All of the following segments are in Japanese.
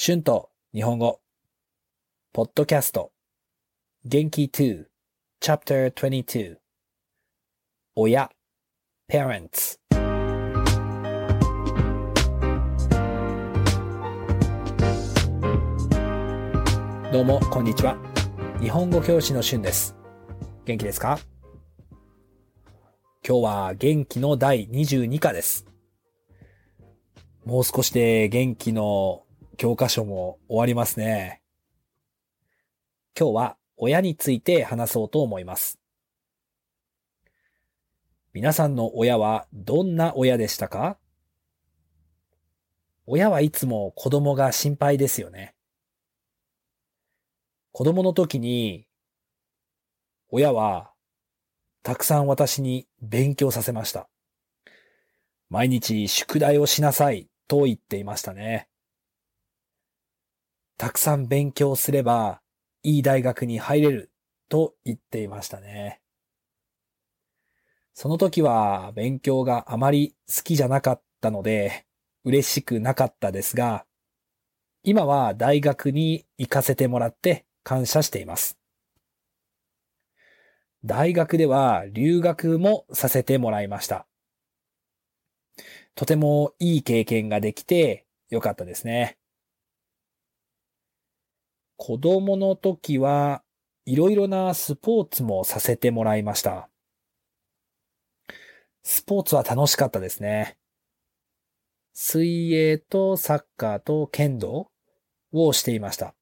春と日本語、ポッドキャスト、元気2、Chapter 22、親、parents。どうも、こんにちは。日本語教師の春です。元気ですか？今日は元気の第22課です。もう少しで元気の教科書も終わりますね。今日は親について話そうと思います。皆さんの親はどんな親でしたか？親はいつも子供が心配ですよね。子供の時に、親はたくさん私に勉強させました。毎日宿題をしなさいと言っていましたね。たくさん勉強すればいい大学に入れると言っていましたね。その時は勉強があまり好きじゃなかったので嬉しくなかったですが、今は大学に行かせてもらって感謝しています。大学では留学もさせてもらいました。とてもいい経験ができてよかったですね。子供の時はいろいろなスポーツもさせてもらいました。スポーツは楽しかったですね。水泳とサッカーと剣道をしていました。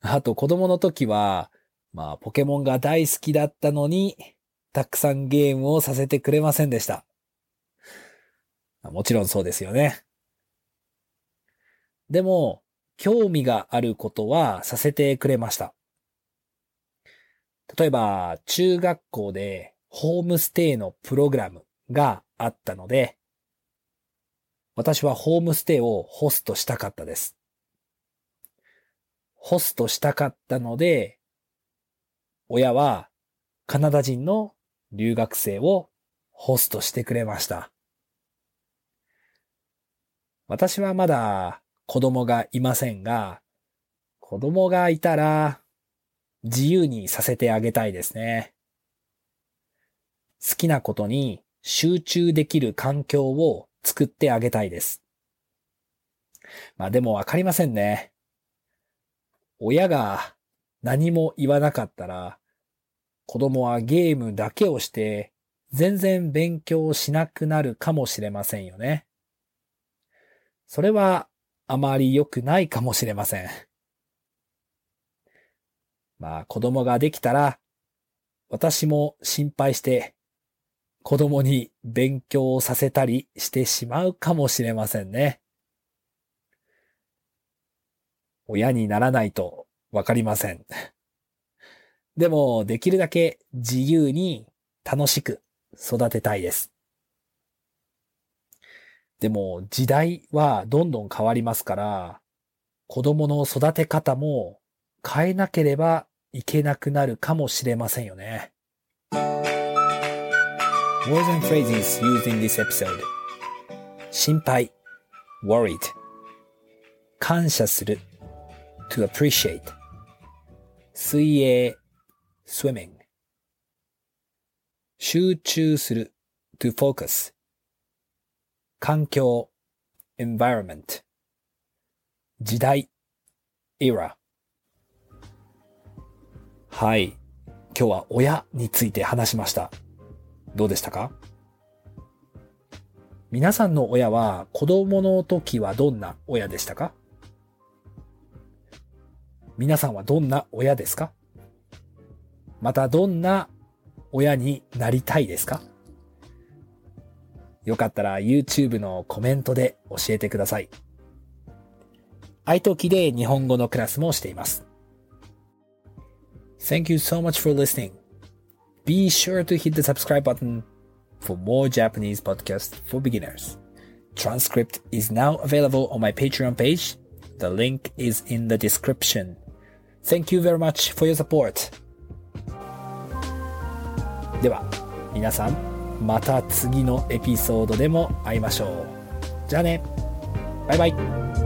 あと子供の時は、まあポケモンが大好きだったのに、たくさんゲームをさせてくれませんでした。もちろんそうですよね。でも、興味があることはさせてくれました。例えば、中学校でホームステイのプログラムがあったので、私はホームステイをホストしたかったです。ホストしたかったので、親はカナダ人の留学生をホストしてくれました。私はまだ子供がいませんが、子供がいたら自由にさせてあげたいですね。好きなことに集中できる環境を作ってあげたいです。まあでもわかりませんね。親が何も言わなかったら、子供はゲームだけをして全然勉強しなくなるかもしれませんよね。それはあまり良くないかもしれません。まあ子供ができたら、私も心配して子供に勉強をさせたりしてしまうかもしれませんね。親にならないとわかりません。でもできるだけ自由に楽しく育てたいです。でも時代はどんどん変わりますから、子供の育て方も変えなければいけなくなるかもしれませんよね。Words and phrases used in this episode 心配 worried 感謝する to appreciate 水泳 swimming 集中する to focus 環境 environment 時代 era はい。今日は親について話しました。どうでしたか？皆さんの親は子供の時はどんな親でしたか？皆さんはどんな親ですか？またどんな親になりたいですか？よかったら YouTube のコメントで教えてください。iTalki で日本語のクラスもしています。Thank you so much for listening. Be sure to hit the subscribe button for more Japanese podcasts for beginners. Transcript is now available on my Patreon page. The link is in the description. Thank you very much for your support. では、皆さん、また次のエピソードでも会いましょう。じゃあね。バイバイ。